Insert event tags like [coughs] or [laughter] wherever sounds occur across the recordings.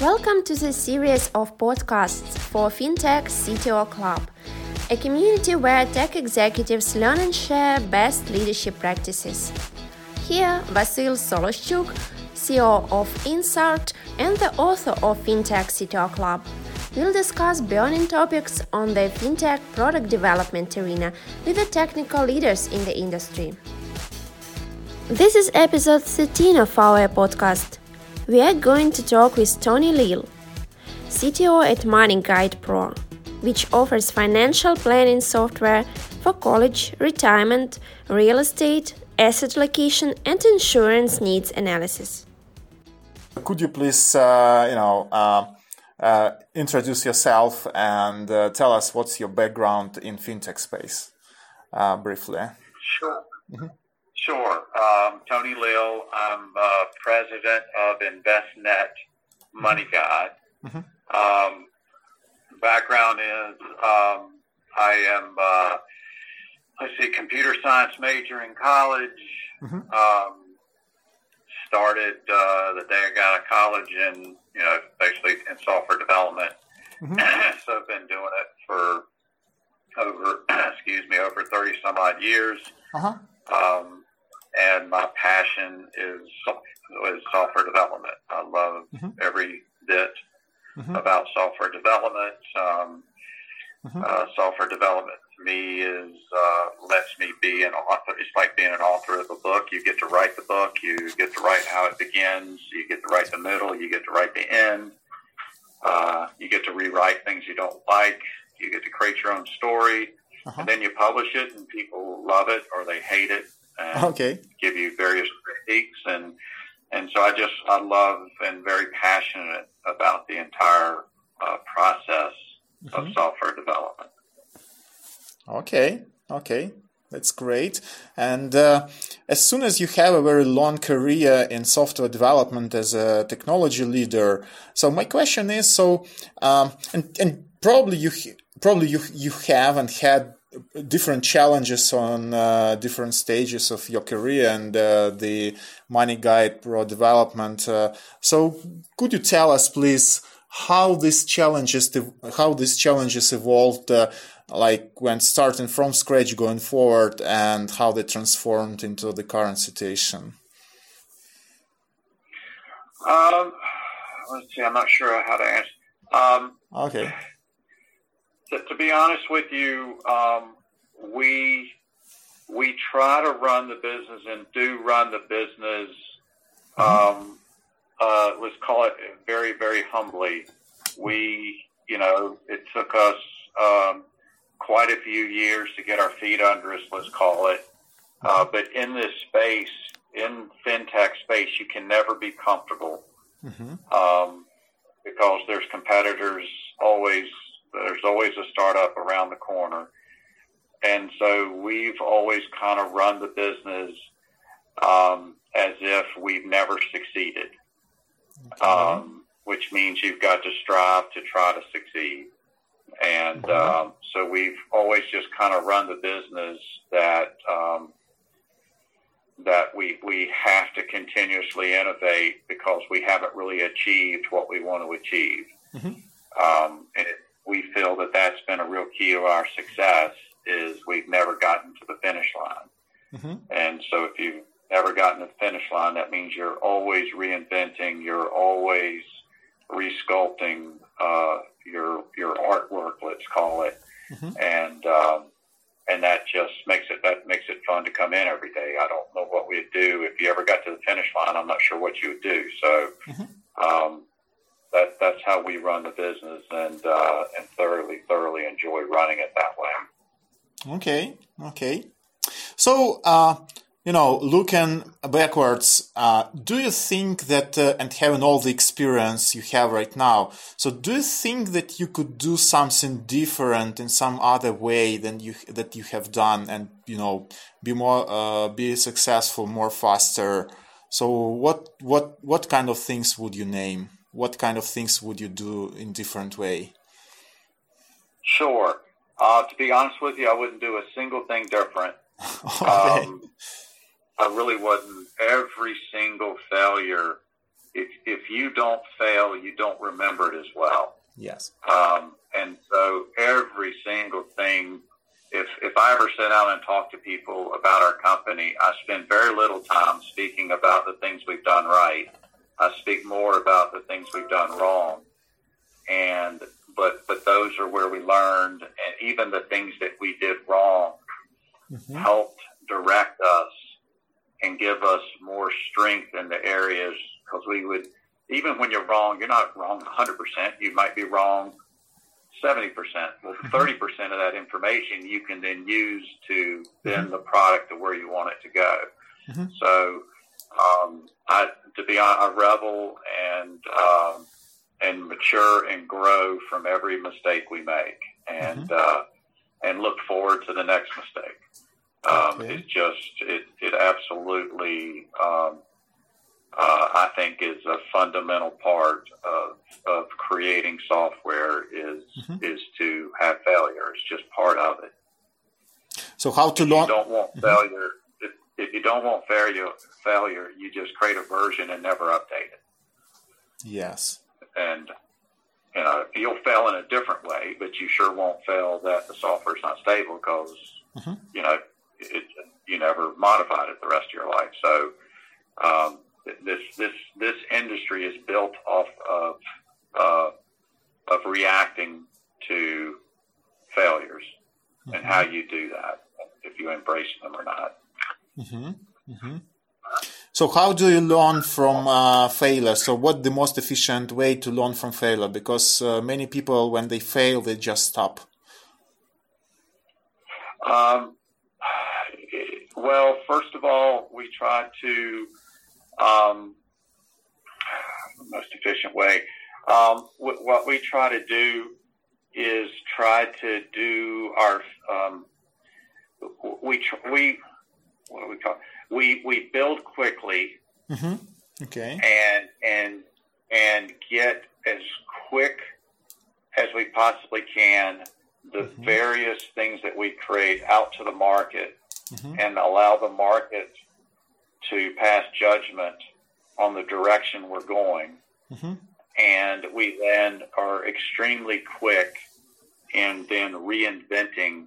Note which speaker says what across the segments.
Speaker 1: Welcome to the series of podcasts for FinTech CTO Club, a community where tech executives learn and share best leadership practices. Here, Vasil Soloshchuk, CEO of Insart and the author of FinTech CTO Club, will discuss burning topics on the FinTech product development arena with the technical leaders in the industry. This is episode 13 of our podcast we are going to talk with Tony Leal, CTO at Money Guide Pro, which offers financial planning software for college, retirement, real estate, asset allocation, and insurance needs analysis.
Speaker 2: Could you please, uh, you know, uh, uh, introduce yourself and uh, tell us what's your background in fintech space, uh, briefly?
Speaker 3: Sure. Mm-hmm. Sure. Um, Tony Leal. I'm uh, president of Envestnet Money Guide. Mm-hmm. Um, background is um, I am, uh, let's see, computer science major in college. Mm-hmm. Um, started uh, the day I got out of college in, you know, basically in software development. Mm-hmm. [coughs] so I've been doing it for over, [coughs] excuse me, over 30 some odd years. Uh-huh. Um, and my passion is is software development. I love mm-hmm. every bit mm-hmm. about software development. Um, mm-hmm. uh, software development to me is uh, lets me be an author. It's like being an author of a book. You get to write the book. You get to write how it begins. You get to write the middle. You get to write the end. Uh, you get to rewrite things you don't like. You get to create your own story, uh-huh. and then you publish it, and people love it or they hate it and
Speaker 2: okay.
Speaker 3: give you various critiques and and so I just I love and very passionate about the entire uh, process mm-hmm. of software development.
Speaker 2: Okay, okay, that's great. And uh, as soon as you have a very long career in software development as a technology leader, so my question is, so um, and and probably you probably you you have and had different challenges on uh, different stages of your career and uh, the money guide pro development. Uh, so could you tell us please how these challenges how these challenges evolved uh, like when starting from scratch going forward and how they transformed into the current situation?
Speaker 3: Um, let's see i'm not sure how to answer. Um,
Speaker 2: okay
Speaker 3: to, be honest with you, um, we we try to run the business and do run the business. Um, uh, let's call it very, very humbly. We, you know, it took us um, quite a few years to get our feet under us. Let's call it. Uh, but in this space, in fintech space, you can never be comfortable mm-hmm. um, because there's competitors always there's always a startup around the corner. And so we've always kind of run the business um, as if we've never succeeded, okay. um, which means you've got to strive to try to succeed. And um, so we've always just kind of run the business that um, that we we have to continuously innovate because we haven't really achieved what we want to achieve. Mm-hmm. Um, and it, we feel that that's been a real key to our success is we've never gotten to the finish line. Mm-hmm. And so if you've never gotten to the finish line, that means you're always reinventing, you're always resculpting uh, your your artwork, let's call it, mm-hmm. and um, and that just makes it that makes it fun to come in every day. I don't know what we'd do if you ever got to the finish line. I'm not sure what you would do. So mm-hmm. um, how we run the business, and uh, and thoroughly thoroughly enjoy running it that way.
Speaker 2: Okay, okay. So, uh, you know, looking backwards, uh, do you think that, uh, and having all the experience you have right now, so do you think that you could do something different in some other way than you that you have done, and you know, be more, uh, be successful more faster? So, what what what kind of things would you name? What kind of things would you do in different way?
Speaker 3: Sure. Uh, to be honest with you, I wouldn't do a single thing different. [laughs]
Speaker 2: okay. Um,
Speaker 3: I really wouldn't. Every single failure if if you don't fail, you don't remember it as well.
Speaker 2: Yes.
Speaker 3: Um, and so every single thing, if if I ever sit down and talk to people about our company, I spend very little time speaking about the things we've done right. I speak more about the things we've done wrong. And but but those are where we learned, and even the things that we did wrong mm-hmm. helped direct us and give us more strength in the areas because we would even when you're wrong, you're not wrong 100%. You might be wrong 70%. Well, 30% mm-hmm. of that information you can then use to bend mm-hmm. the product to where you want it to go. Mm-hmm. So, um, I, to be honest, I revel and, um, and mature and grow from every mistake we make and, mm-hmm. uh, and look forward to the next mistake. Um, okay. It's just, it, it absolutely, um, uh, I think is a fundamental part of, of creating software is mm-hmm. is to have failure. It's just part of it.
Speaker 2: So how to launch?
Speaker 3: Don't want mm-hmm. failure. If, if, you don't want failure, failure, you just create a version and never update it.
Speaker 2: Yes.
Speaker 3: And you know you'll fail in a different way, but you sure won't fail that the software's not stable because mm-hmm. you know it, you never modified it the rest of your life. So. Um, this this this industry is built off of uh, of reacting to failures mm-hmm. and how you do that if you embrace them or not.
Speaker 2: Mm-hmm. Mm-hmm. So, how do you learn from uh, failure? So, what the most efficient way to learn from failure? Because uh, many people, when they fail, they just stop.
Speaker 3: Um, well, first of all, we try to um, the most efficient way. Um, what we try to do is try to do our um, we we what do we call it? we we build quickly.
Speaker 2: Mm-hmm. Okay.
Speaker 3: And and and get as quick as we possibly can the mm-hmm. various things that we create out to the market mm-hmm. and allow the market to pass judgment on the direction we're going. Mm-hmm. And we then are extremely quick in then reinventing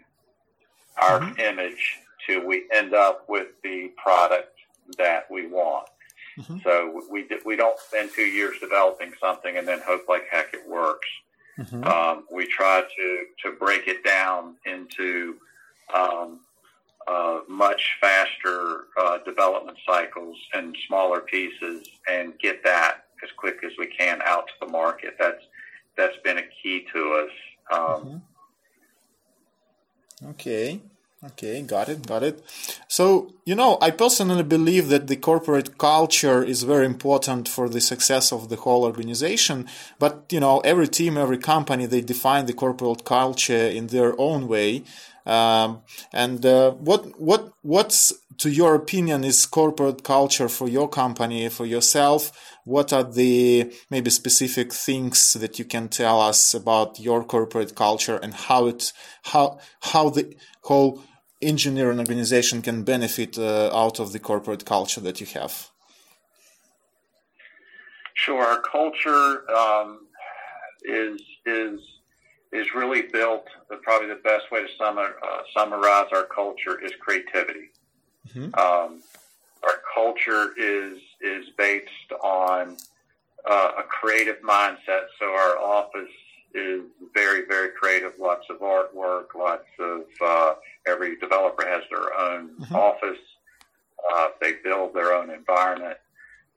Speaker 3: our mm-hmm. image we end up with the product that we want. Mm-hmm. So we we don't spend two years developing something and then hope like heck it works. Mm-hmm. Um, we try to to break it down into um, uh, much faster uh, development cycles and smaller pieces and get that as quick as we can out to the market. That's that's been a key to us. Um,
Speaker 2: mm-hmm. Okay. Okay, got it, got it. So, you know, I personally believe that the corporate culture is very important for the success of the whole organization. But, you know, every team, every company, they define the corporate culture in their own way. Um, and uh, what what what's to your opinion is corporate culture for your company for yourself? What are the maybe specific things that you can tell us about your corporate culture and how it how how the whole engineering organization can benefit uh, out of the corporate culture that you have?
Speaker 3: Sure, our culture um, is is is really built. Probably the best way to sum, uh, summarize our culture is creativity. Mm-hmm. Um, our culture is is based on uh, a creative mindset. So our office is very very creative. Lots of artwork. Lots of uh, every developer has their own mm-hmm. office. Uh, they build their own environment.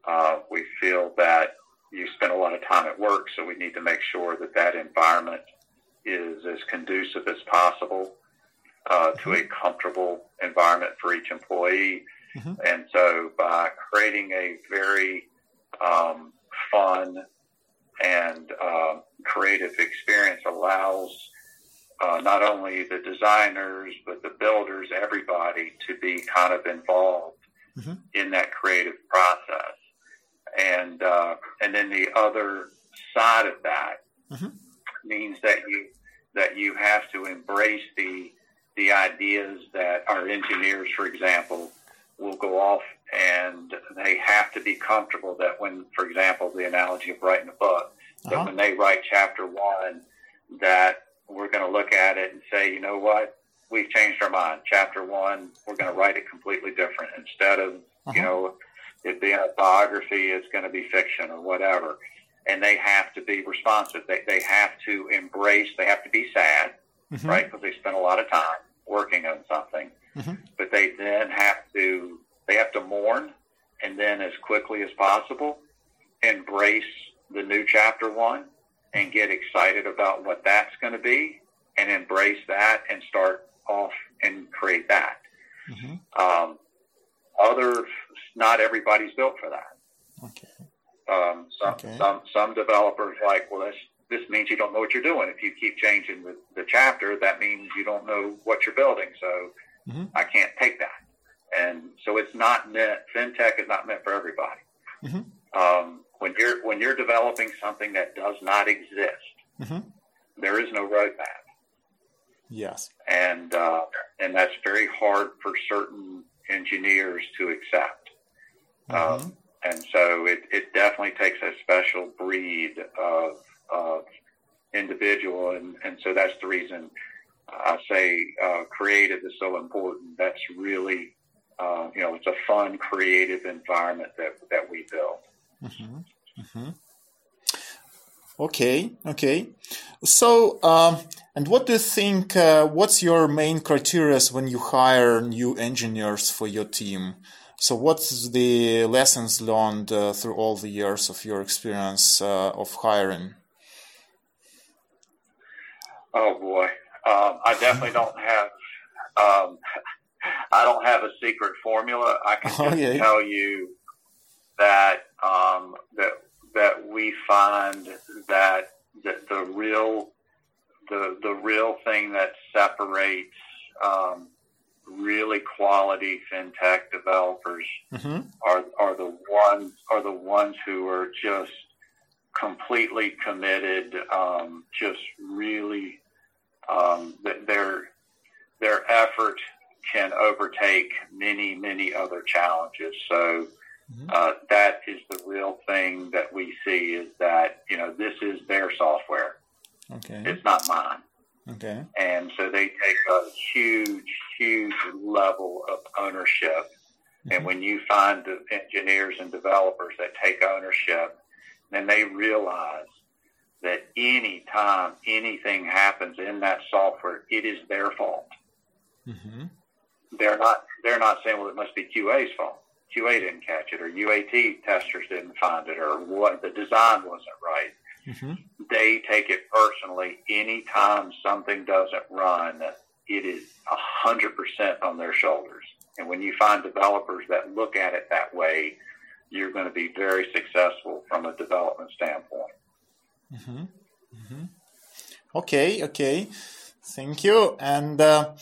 Speaker 3: Uh, we feel that you spend a lot of time at work, so we need to make sure that that environment is as conducive as possible uh, to a comfortable environment for each employee. Mm-hmm. And so by creating a very um, fun and uh, creative experience allows uh, not only the designers, but the builders, everybody to be kind of involved mm-hmm. in that creative process. And, uh, and then the other side of that mm-hmm means that you that you have to embrace the the ideas that our engineers, for example, will go off and they have to be comfortable that when, for example, the analogy of writing a book, that
Speaker 2: Uh-huh.
Speaker 3: when they write chapter one, that we're going to look at it and say, you know what, we've changed our mind. Chapter one, we're going to write it completely different. Instead of,
Speaker 2: Uh-huh.
Speaker 3: you know, it being a biography, it's going to be fiction or whatever. And they have to be responsive. They, they have to embrace, they have to be sad,
Speaker 2: Mhm.
Speaker 3: right? Because they spend a lot of time working on something.
Speaker 2: Mhm.
Speaker 3: But they then have to, they have to mourn and then as quickly as possible embrace the new chapter one and get excited about what that's going to be and embrace that and start off and create that.
Speaker 2: Mhm.
Speaker 3: Um, other, not everybody's built for that.
Speaker 2: Okay.
Speaker 3: Um, some,
Speaker 2: Okay.
Speaker 3: some, some developers like, well, this, this means you don't know what you're doing. If you keep changing the, the chapter, that means you don't know what you're building. So
Speaker 2: Mhm.
Speaker 3: I can't take that. And so it's not meant, FinTech is not meant for everybody.
Speaker 2: Mhm.
Speaker 3: Um, when you're, when you're developing something that does not exist,
Speaker 2: Mhm.
Speaker 3: there is no roadmap.
Speaker 2: Yes.
Speaker 3: And, uh, and that's very hard for certain engineers to accept.
Speaker 2: Mhm.
Speaker 3: Um, and so it, it definitely takes a special breed of, of individual. And, and so that's the reason I say uh, creative is so important. That's really, uh, you know, it's a fun, creative environment that, that we build.
Speaker 2: Mhm. Mhm. Okay, okay. So, um, and what do you think? Uh, what's your main criteria when you hire new engineers for your team? So, what's the lessons learned uh, through all the years of your experience uh, of hiring?
Speaker 3: Oh boy, um, I definitely don't have. Um, I don't have a secret formula. I can [laughs] just
Speaker 2: Okay.
Speaker 3: tell you that um, that that we find that that the real the the real thing that separates um, really quality fintech developers
Speaker 2: Mm-hmm.
Speaker 3: are are the ones are the ones who are just completely committed, um, just really um, th- their their effort overtake many many other challenges. So
Speaker 2: Mhm.
Speaker 3: uh, that is the real thing that we see is that you know this is their software,
Speaker 2: Okay.
Speaker 3: it's not mine.
Speaker 2: Okay.
Speaker 3: And so they take a huge, huge level of ownership. And when you find the engineers and developers that take ownership, then they realize that any time anything happens in that software, it is their fault.
Speaker 2: Mm-hmm.
Speaker 3: They're not they're not saying, well, it must be QA's fault. QA didn't catch it, or UAT testers didn't find it, or what the design wasn't right.
Speaker 2: Mm-hmm.
Speaker 3: They take it personally. Anytime something doesn't run, it is a hundred percent on their shoulders. And when you find developers that look at it that way, you're going to be very successful from a development standpoint.
Speaker 2: Mm-hmm. Mm-hmm. Okay, okay. Thank you. And uh,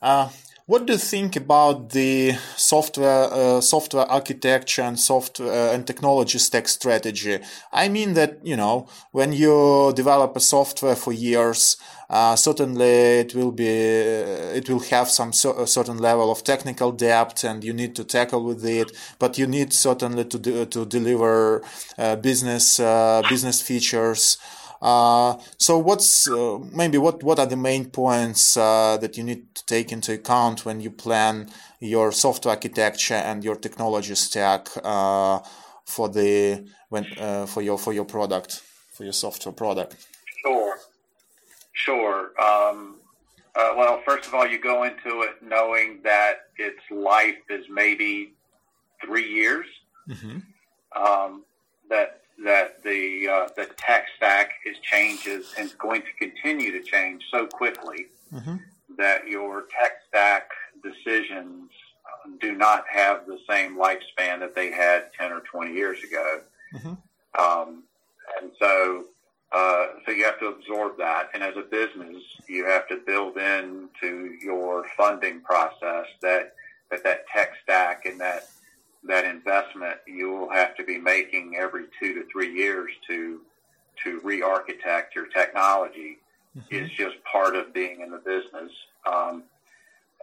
Speaker 2: uh, what do you think about the software, uh, software architecture and software uh, and technology stack strategy? I mean that you know when you develop a software for years, uh, certainly it will be it will have some a certain level of technical depth, and you need to tackle with it. But you need certainly to to deliver uh, business uh, business features. Uh, so what's uh, maybe what what are the main points uh, that you need to take into account when you plan your software architecture and your technology stack uh, for the when uh, for your for your product for your software product?
Speaker 3: Sure. Sure. Um, uh, well, first of all, you go into it knowing that its life is maybe three years.
Speaker 2: Mm-hmm.
Speaker 3: Um, that that the uh, the tech stack is changes and is going to continue to change so quickly
Speaker 2: Mm-hmm.
Speaker 3: that your tech stack decisions uh, do not have the same lifespan that they had ten or twenty years ago.
Speaker 2: Mhm.
Speaker 3: Um, and so, uh, so you have to absorb that. And as a business, you have to build into your funding process that that, that tech stack and that that investment you will have to be making every two to three years to to re-architect your technology is just part of being in the business. Um,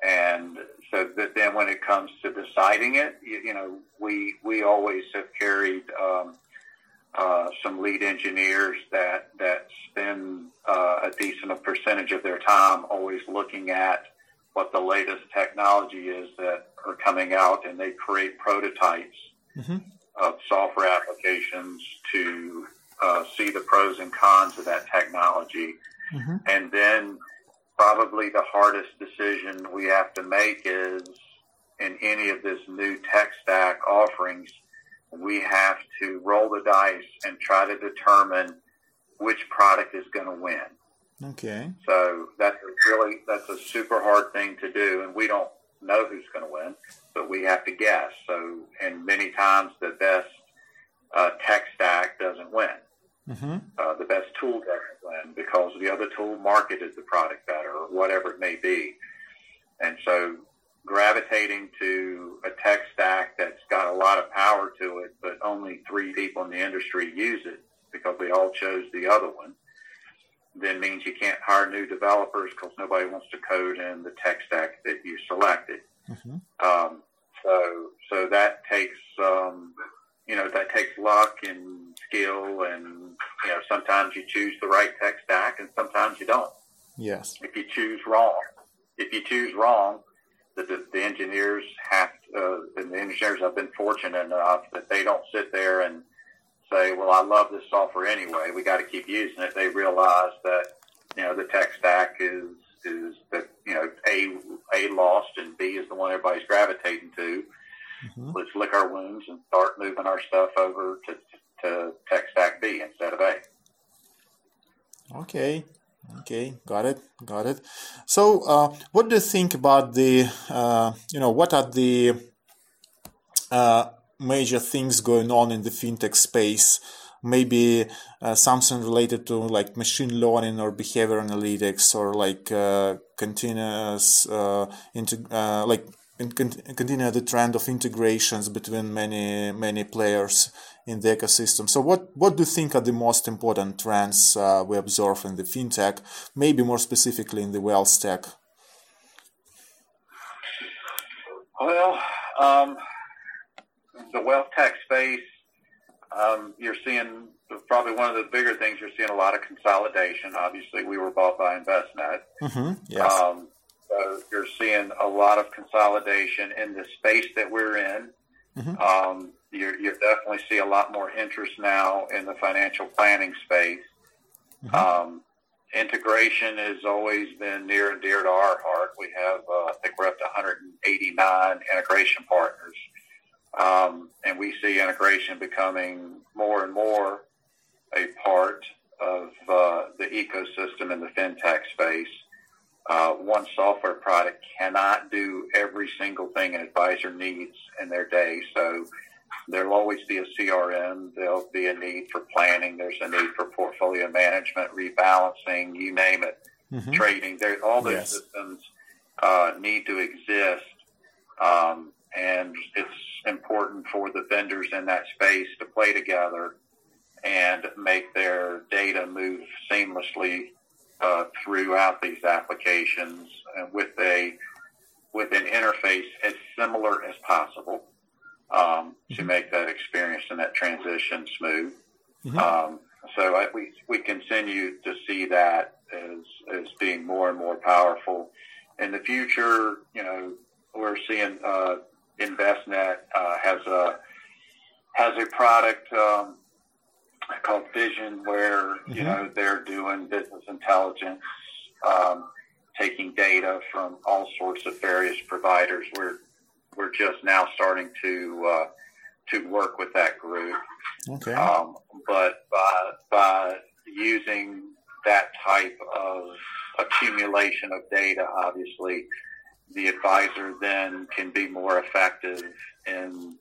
Speaker 3: and so that then when it comes to deciding it, you, you know, we we always have carried um, uh, some lead engineers that that spend uh, a decent percentage of their time always looking at what the latest technology is that are coming out, and they create prototypes mm-hmm. of software applications to uh, see the pros and cons of that technology, mm-hmm. and then probably the hardest decision we have to make is in any of this new tech stack offerings, we have to roll the dice and try to determine which product is going to win.
Speaker 2: Okay.
Speaker 3: So that's really that's a super hard thing to do, and we don't know who's going to win, but we have to guess. So, and many times the best uh, tech stack doesn't win. Mm-hmm. Uh, the best tool doesn't win because the other tool marketed the product better or whatever it may be. And so gravitating to a tech stack that's got a lot of power to it, but only three people in the industry use it because we all chose the other one, then means you can't hire new developers because nobody wants to code in the tech stack that you selected. Mm-hmm. Um, so, so that takes, um, you know, that takes luck and skill and you know, sometimes you choose the right tech stack and sometimes you don't.
Speaker 2: Yes.
Speaker 3: If you choose wrong, if you choose wrong, the, the, the engineers have, uh, and the engineers have been fortunate enough that they don't sit there and say, well, I love this software anyway. We got to keep using it. They realize that, you know, the tech stack is, is that, you know, A, A lost and B is the one everybody's gravitating to. Mm-hmm. Let's lick our wounds and start moving our stuff over to, to tech stack B instead of A.
Speaker 2: Okay, okay, got it, got it. So, uh, what do you think about the, uh, you know, what are the uh, major things going on in the fintech space? Maybe uh, something related to like machine learning or behavior analytics or like uh, continuous uh, into like continue the trend of integrations between many many players in the ecosystem. So, what what do you think are the most important trends uh, we observe in the fintech? Maybe more specifically in the wealth stack.
Speaker 3: Well, um, the wealth tech space, um, you're seeing probably one of the bigger things. You're seeing a lot of consolidation. Obviously, we were bought by Envestnet.
Speaker 2: Mm-hmm. Yes. Um,
Speaker 3: so you're seeing a lot of consolidation in the space that we're in. Mm-hmm. Um, you you definitely see a lot more interest now in the financial planning space. Mm-hmm. Um, integration has always been near and dear to our heart. We have, uh, I think we're up to 189 integration partners. Um, and we see integration becoming more and more a part of uh, the ecosystem in the fintech space. Uh, one software product cannot do every single thing an advisor needs in their day. So there'll always be a CRM. There'll be a need for planning. There's a need for portfolio management, rebalancing, you name it, mm-hmm. trading. There, all those yes. systems uh, need to exist. Um, and it's important for the vendors in that space to play together and make their data move seamlessly uh, throughout these applications with a with an interface as similar as possible um, to mm-hmm. make that experience and that transition smooth. Mm-hmm. Um, so I, we we continue to see that as as being more and more powerful. In the future, you know, we're seeing uh, Envestnet uh, has a has a product um, called Vision, where mm-hmm. you know they're doing business intelligence, um, taking data from all sorts of various providers. We're we're just now starting to uh, to work with that group.
Speaker 2: Okay.
Speaker 3: Um, but by by using that type of accumulation of data, obviously, the advisor then can be more effective in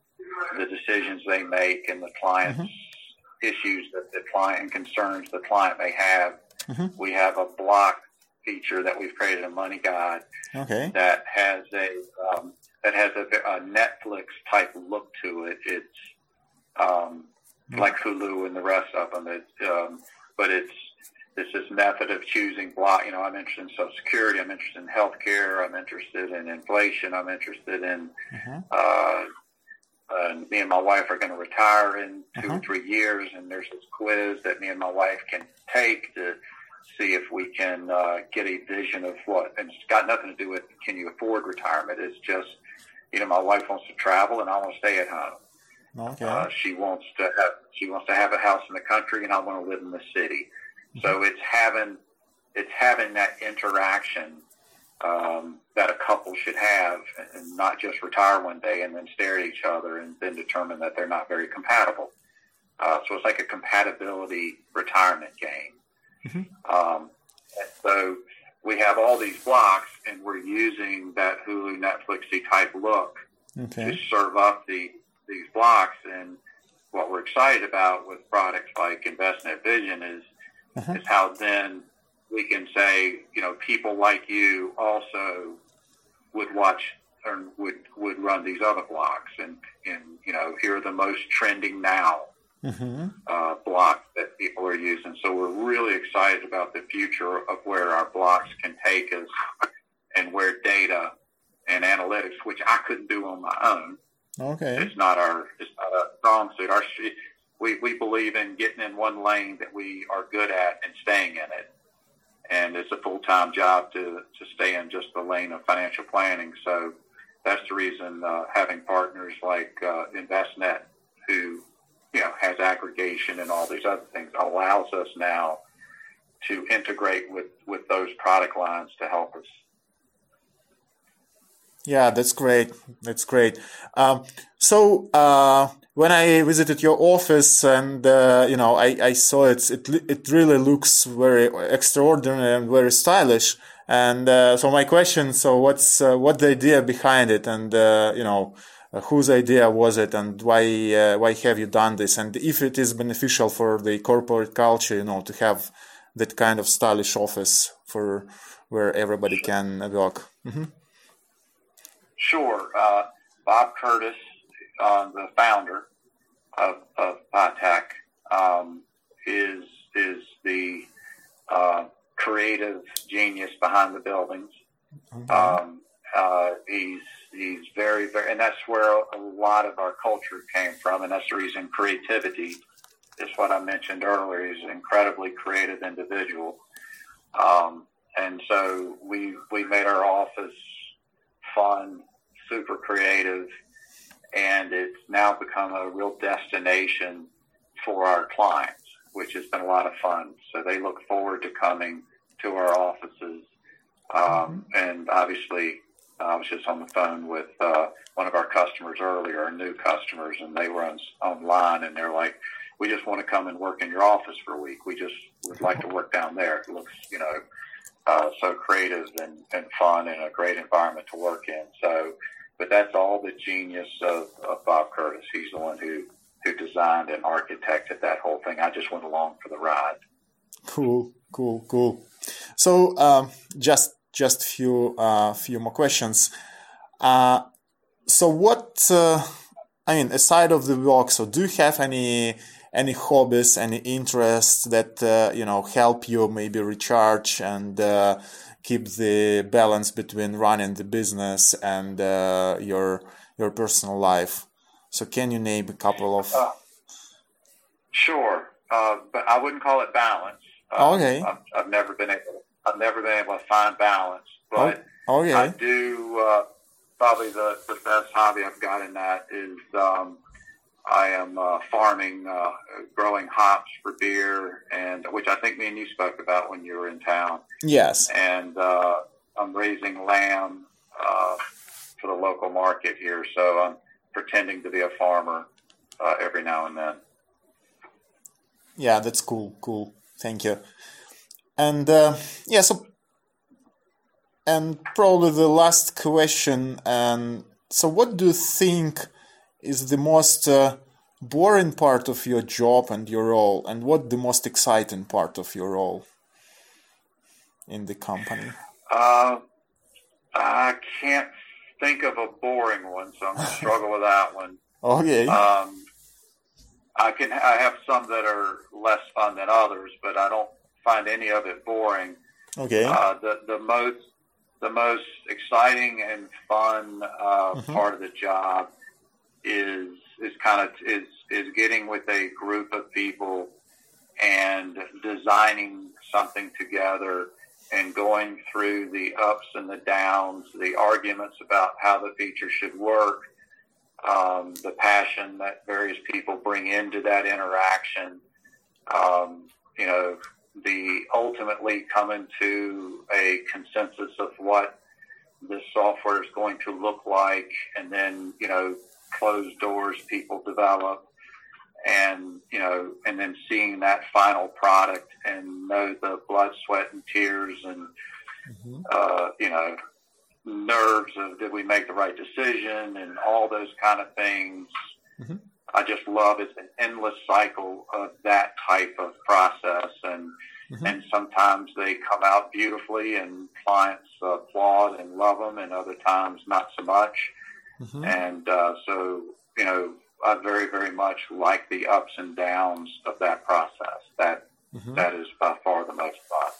Speaker 3: the decisions they make and the client's mm-hmm. issues that the client and concerns the client may have. Mm-hmm. We have a block feature that we've created a money guide
Speaker 2: okay.
Speaker 3: that has a um, that has a, a, Netflix type look to it. It's um, mm-hmm. like Hulu and the rest of them. It, um, but it's this is method of choosing block. You know, I'm interested in Social Security. I'm interested in healthcare. I'm interested in inflation. I'm interested in. Mm-hmm. Uh, uh, me and my wife are going to retire in 2 uh-huh. or three years, and there's this quiz that me and my wife can take to see if we can uh, get a vision of what. And it's got nothing to do with can you afford retirement. It's just, you know, my wife wants to travel, and I want to stay at home. Okay. Uh, she wants to have she wants to have a house in the country, and I want to live in the city. So it's having it's having that interaction um, that a couple should have, and not just retire one day and then stare at each other and then determine that they're not very compatible. Uh, so it's like a compatibility retirement game. Mm-hmm. Um, so we have all these blocks, and we're using that Hulu Netflixy type look okay. to serve up the these blocks. And what we're excited about with products like Envestnet Vision is uh-huh. is how then we can say, you know, people like you also would watch or would would run these other blocks, and and you know, here are the most trending now mm-hmm. uh, blocks that people are using. So we're really excited about the future of where our blocks can take us, and where data and analytics, which I couldn't do on my own.
Speaker 2: Okay,
Speaker 3: it's not our it's not a strong suit. Our we we believe in getting in one lane that we are good at and staying in it and it's a full time job to to stay in just the lane of financial planning. So that's the reason uh, having partners like uh, Envestnet, who you know has aggregation and all these other things, allows us now to integrate with with those product lines to help us.
Speaker 2: Yeah, that's great. That's great. Um, so uh, when I visited your office and uh, you know I, I saw it, it it really looks very extraordinary and very stylish. And uh, so my question, so what's uh, what the idea behind it, and uh, you know whose idea was it, and why uh, why have you done this, and if it is beneficial for the corporate culture, you know, to have that kind of stylish office for where everybody can work. Mm-hmm.
Speaker 3: Sure, Bob Curtis uh, the founder of, of PIEtech, um, is is the uh, creative genius behind the buildings. Okay. Um, uh, he's he's very very, and that's where a lot of our culture came from, and that's the reason creativity is what I mentioned earlier. He's an incredibly creative individual, um, and so we we made our office fun, super creative, and it's now become a real destination for our clients, which has been a lot of fun. So they look forward to coming to our offices. Um, and obviously, I was just on the phone with uh, one of our customers earlier, our new customers, and they were on, online, and they're like, "We just want to come and work in your office for a week. We just would like to work down there. It looks, you know, uh, so creative and, and fun, and a great environment to work in." So but that's all the genius of, of Bob Curtis. He's the one who who designed and architected that whole thing. I just went along for the ride.
Speaker 2: Cool, cool, cool. So um, just just few uh, few more questions. Uh, so what? Uh, I mean, aside of the work, so do you have any any hobbies, any interests that uh, you know help you maybe recharge and uh, keep the balance between running the business and uh, your your personal life. So, can you name a couple of? Uh,
Speaker 3: sure, uh, but I wouldn't call it balance.
Speaker 2: Uh, okay.
Speaker 3: I've, I've, never been able. I've never been able to find balance, but oh, okay. I do. Uh, probably the the best hobby I've got in that is um, I am uh, farming, uh, growing hops for beer, and which I think me and you spoke about when you were in town.
Speaker 2: Yes.
Speaker 3: And uh, I'm raising lamb uh, for the local market here, so I'm pretending to be a farmer uh, every now and then.
Speaker 2: Yeah, that's cool. Cool. Thank you. And uh, yeah, so and probably the last question. And so, what do you think? Is the most uh, boring part of your job and your role, and what the most exciting part of your role in the company?
Speaker 3: Uh, I can't think of a boring one, so I'm going [laughs] to struggle with that one.
Speaker 2: Okay.
Speaker 3: Um, I can I have some that are less fun than others, but I don't find any of it boring.
Speaker 2: Okay.
Speaker 3: Uh, the the most the most exciting and fun uh, mm-hmm. part of the job is is kind of is is getting with a group of people and designing something together and going through the ups and the downs, the arguments about how the feature should work, um, the passion that various people bring into that interaction, um, you know, the ultimately coming to a consensus of what this software is going to look like, and then you know, closed doors people develop, and you know, and then seeing that final product and know the blood, sweat, and tears, and mm-hmm. uh, you know, nerves of did we make the right decision, and all those kind of things. Mm-hmm. I just love it's an endless cycle of that type of process, and mm-hmm. and sometimes they come out beautifully, and clients applaud and love them, and other times not so much. Mm-hmm. And uh, so, you know, I very very much like the ups and downs of that process. That, mm-hmm. that is by far the most fun.